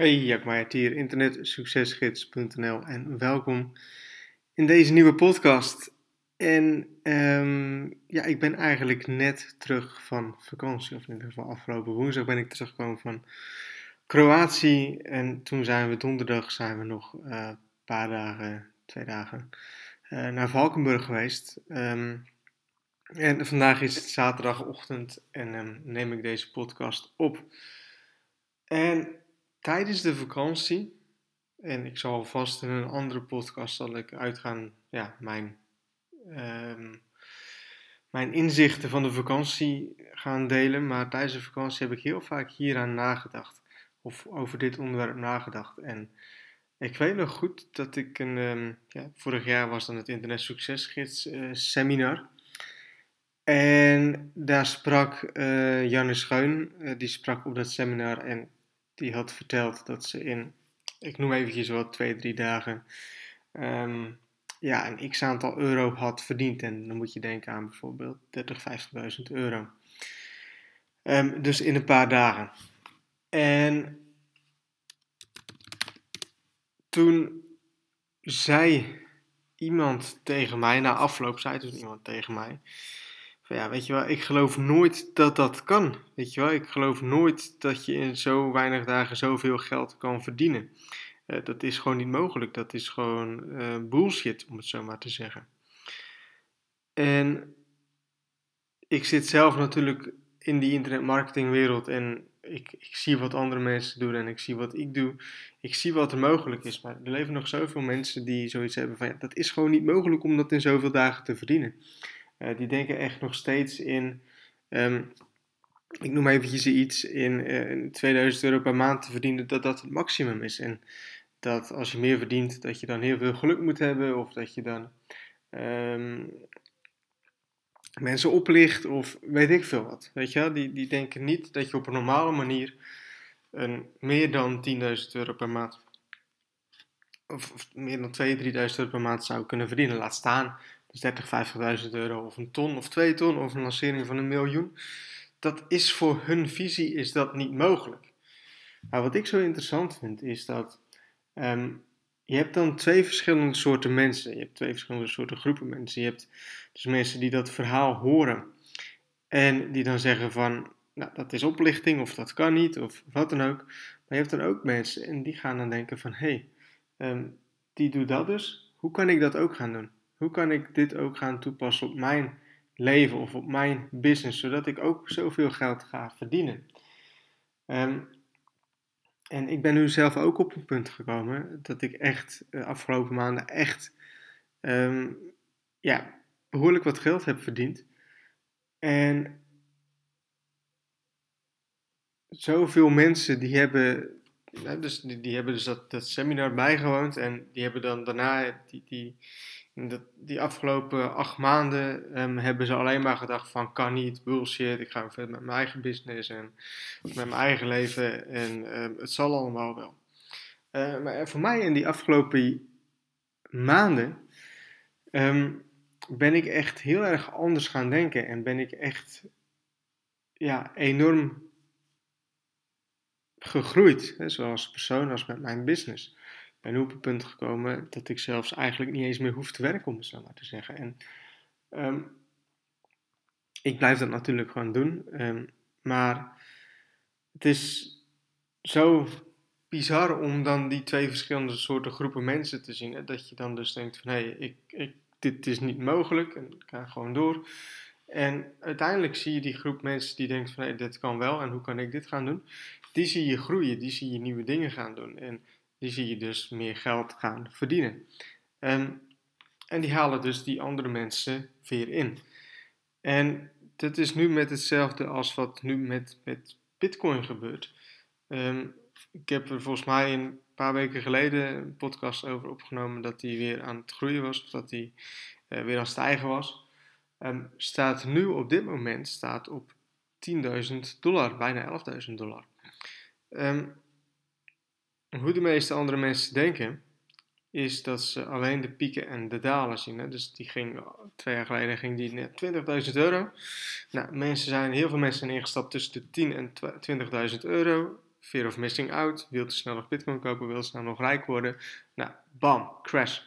Hey, Jack Meijert hier, internetsuccesgids.nl en welkom in deze nieuwe podcast. En um, ja, ik ben eigenlijk net terug van vakantie, of in ieder geval afgelopen woensdag ben ik teruggekomen van Kroatië. En toen zijn we donderdag, zijn we nog een uh, paar dagen, twee dagen, uh, naar Valkenburg geweest. Um, en vandaag is het zaterdagochtend en um, neem ik deze podcast op. En tijdens de vakantie, en ik zal vast in een andere podcast zal ik uitgaan, ja, mijn, um, mijn inzichten van de vakantie gaan delen. Maar tijdens de vakantie heb ik heel vaak hieraan nagedacht. Of over dit onderwerp nagedacht. En ik weet nog goed dat ik een, um, ja, vorig jaar was dan het Internet Succesgids uh, seminar. En daar sprak uh, Janne Scheun, uh, die sprak op dat seminar en die had verteld dat ze in, ik noem eventjes wat, twee, drie dagen, um, ja, een x aantal euro had verdiend. En dan moet je denken aan bijvoorbeeld 30, 50.000 euro. Um, dus in een paar dagen. En toen zei iemand tegen mij, na afloop zei toen iemand tegen mij, ja, weet je wel, ik geloof nooit dat dat kan. Weet je wel, ik geloof nooit dat je in zo weinig dagen zoveel geld kan verdienen. Uh, dat is gewoon niet mogelijk. Dat is gewoon uh, bullshit, om het zo maar te zeggen. En ik zit zelf natuurlijk in die internetmarketingwereld en ik, ik zie wat andere mensen doen en ik zie wat ik doe. Ik zie wat er mogelijk is, maar er leven nog zoveel mensen die zoiets hebben van ja, dat is gewoon niet mogelijk om dat in zoveel dagen te verdienen. Uh, die denken echt nog steeds in, um, ik noem eventjes iets, in, uh, in 2000 euro per maand te verdienen, dat dat het maximum is. En dat als je meer verdient, dat je dan heel veel geluk moet hebben, of dat je dan um, mensen oplicht, of weet ik veel wat. Weet je? Die, die denken niet dat je op een normale manier een meer dan 10.000 euro per maand, of, of meer dan 2.000, 3.000 euro per maand zou kunnen verdienen. Laat staan dus 30, 50.000 euro of een ton of twee ton of een lancering van een miljoen. Dat is voor hun visie is dat niet mogelijk. Maar wat ik zo interessant vind is dat um, je hebt dan twee verschillende soorten mensen. Je hebt twee verschillende soorten groepen mensen. Je hebt dus mensen die dat verhaal horen en die dan zeggen van, nou dat is oplichting of dat kan niet of wat dan ook. Maar je hebt dan ook mensen en die gaan dan denken van, hé, hey, um, die doet dat dus, hoe kan ik dat ook gaan doen? Hoe kan ik dit ook gaan toepassen op mijn leven of op mijn business, zodat ik ook zoveel geld ga verdienen? Um, en ik ben nu zelf ook op een punt gekomen dat ik echt de afgelopen maanden echt um, ja, behoorlijk wat geld heb verdiend. En zoveel mensen die hebben dus die, hebben dus dat, dat seminar bijgewoond en die hebben dan daarna, die, die, dat, die afgelopen acht maanden, um, hebben ze alleen maar gedacht van kan niet, bullshit, ik ga verder met mijn eigen business en met mijn eigen leven en um, het zal allemaal wel. Uh, maar voor mij in die afgelopen maanden um, ben ik echt heel erg anders gaan denken en ben ik echt ja, enorm gegroeid, hè, zoals persoon als met mijn business. Ik ben op het punt gekomen dat ik zelfs eigenlijk niet eens meer hoef te werken, om het zo maar te zeggen. En um, ik blijf dat natuurlijk gewoon doen, um, maar het is zo bizar om dan die twee verschillende soorten groepen mensen te zien. Hè, dat je dan dus denkt van hé, hey, ik, ik, dit is niet mogelijk en ik ga gewoon door. En uiteindelijk zie je die groep mensen die denkt van hé, dit kan wel en hoe kan ik dit gaan doen die zie je groeien, die zie je nieuwe dingen gaan doen en die zie je dus meer geld gaan verdienen. Um, en die halen dus die andere mensen weer in. En dat is nu met hetzelfde als wat nu met, met Bitcoin gebeurt. Um, ik heb er volgens mij een paar weken geleden een podcast over opgenomen dat die weer aan het groeien was, of dat die uh, weer aan het stijgen was. Um, staat nu op dit moment staat op 10.000 dollar, bijna 11.000 dollar. Um, hoe de meeste andere mensen denken, is dat ze alleen de pieken en de dalen zien. Hè? Dus die ging, twee jaar geleden ging die net 20.000 euro. Nou, mensen zijn, heel veel mensen zijn ingestapt tussen de 10 en 20.000 euro. fear of missing out, wil te snel nog bitcoin kopen, wil snel nog rijk worden. Nou, bam, crash.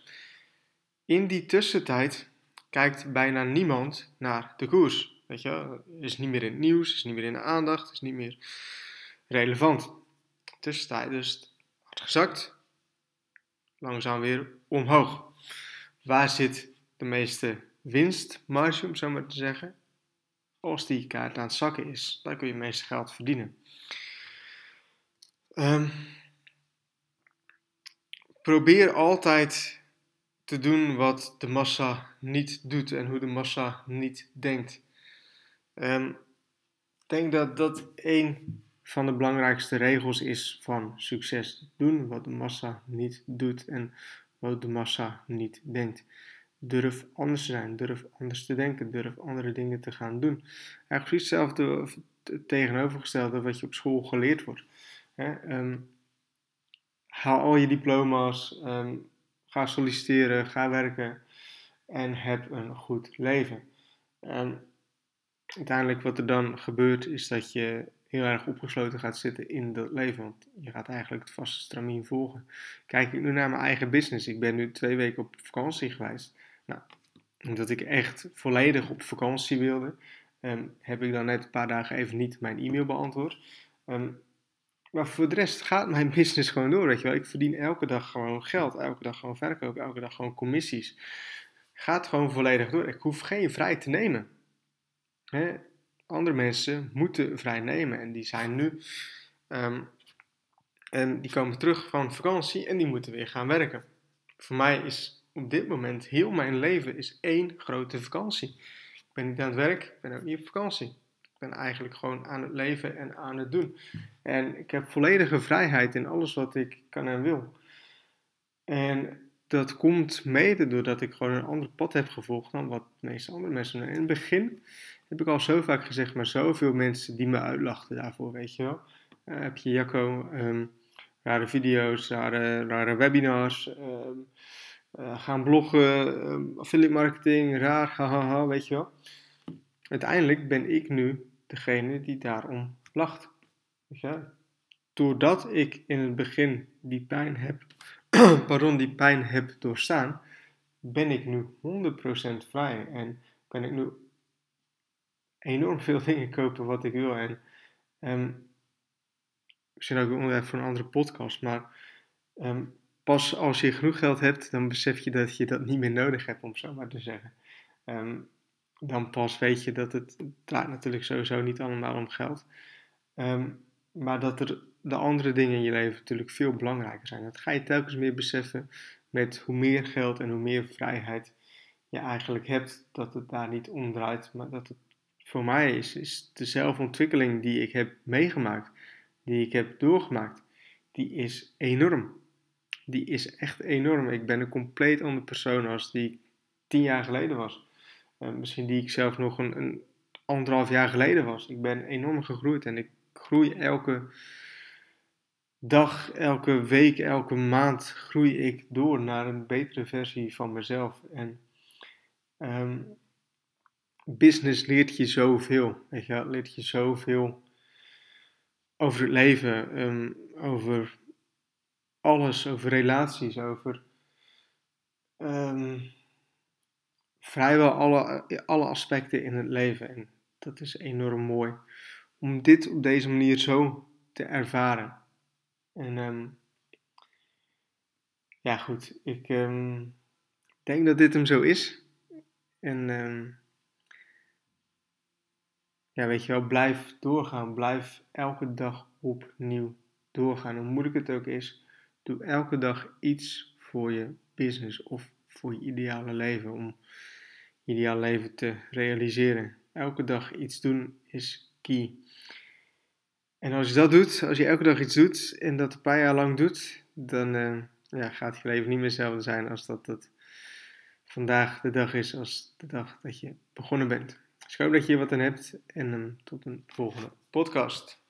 In die tussentijd kijkt bijna niemand naar de koers. Weet je, is niet meer in het nieuws, is niet meer in de aandacht, is niet meer relevant. Tussentijd dus hard gezakt, langzaam weer omhoog. Waar zit de meeste winstmarge, om zo maar te zeggen? Als die kaart aan het zakken is, dan kun je het meeste geld verdienen. Um, probeer altijd te doen wat de massa niet doet en hoe de massa niet denkt. Um, ik denk dat dat een van de belangrijkste regels is van succes. Doen wat de massa niet doet en wat de massa niet denkt. Durf anders te zijn, durf anders te denken, durf andere dingen te gaan doen. Eigenlijk precies hetzelfde tegenovergestelde wat je op school geleerd wordt. Hè? haal al je diploma's, um, ga solliciteren, ga werken en heb een goed leven. uiteindelijk wat er dan gebeurt is dat je heel erg opgesloten gaat zitten in dat leven. Want je gaat eigenlijk het vaste stramien volgen. Kijk ik nu naar mijn eigen business. Ik ben nu twee weken op vakantie geweest. Nou, omdat ik echt volledig op vakantie wilde, um, heb ik dan net een paar dagen even niet mijn e-mail beantwoord. Um, maar voor de rest gaat mijn business gewoon door, weet je wel. Ik verdien elke dag gewoon geld, elke dag gewoon verkoop, elke dag gewoon commissies. Gaat gewoon volledig door. Ik hoef geen vrij te nemen. Andere mensen moeten vrij nemen en die zijn nu... Ehm, en die komen terug van vakantie en die moeten weer gaan werken. Voor mij is op dit moment heel mijn leven is één grote vakantie. Ik ben niet aan het werk, ik ben ook niet op vakantie ben eigenlijk gewoon aan het leven en aan het doen. En ik heb volledige vrijheid in alles wat ik kan en wil. En dat komt mede doordat ik gewoon een ander pad heb gevolgd dan wat de meeste andere mensen. In het begin heb ik al zo vaak gezegd, maar zoveel mensen die me uitlachten daarvoor, weet je wel. Uh, heb je Jacco, um, rare video's, rare, rare webinars, um, gaan bloggen, um, affiliate marketing, raar, hahaha, weet je wel. Uiteindelijk ben ik nu degene die daarom lacht. je? Doordat ik in het begin die pijn heb, pardon, die pijn heb doorstaan, ben ik nu 100% vrij en kan ik nu enorm veel dingen kopen wat ik wil. En um, misschien ook een onderwerp voor een andere podcast, maar um, pas als je genoeg geld hebt, dan besef je dat je dat niet meer nodig hebt, om zo maar te zeggen. Um, dan pas weet je dat het, draait natuurlijk sowieso niet allemaal om geld. Ehm, maar dat er de andere dingen in je leven natuurlijk veel belangrijker zijn. Dat ga je telkens meer beseffen met hoe meer geld en hoe meer vrijheid je eigenlijk hebt, dat het daar niet om draait. Maar dat het voor mij is, is de zelfontwikkeling die ik heb meegemaakt, die ik heb doorgemaakt, die is enorm. Die is echt enorm. Ik ben een compleet andere persoon als die tien jaar geleden was. Eh, misschien die ik zelf nog een, een, anderhalf jaar geleden was. Ik ben enorm gegroeid en ik groei elke dag, elke week, elke maand groei ik door naar een betere versie van mezelf. En um, business leert je zoveel. Weet je, leert je zoveel over het leven, um, over alles, over relaties, over um, vrijwel alle, alle aspecten in het leven. En dat is enorm mooi. Om dit op deze manier zo te ervaren. En um, ja, goed. Ik um, denk dat dit hem zo is. En um, ja, weet je wel, blijf doorgaan. Blijf elke dag opnieuw doorgaan. Hoe moeilijk het ook is, doe elke dag iets voor je business of voor je ideale leven. Om ideaal leven te realiseren. Elke dag iets doen is key. En als je dat doet, als je elke dag iets doet en dat een paar jaar lang doet, dan uh, ja, gaat je leven niet meer hetzelfde zijn als dat het vandaag de dag is, als de dag dat je begonnen bent. Dus ik hoop dat je wat aan hebt en um, tot een volgende podcast.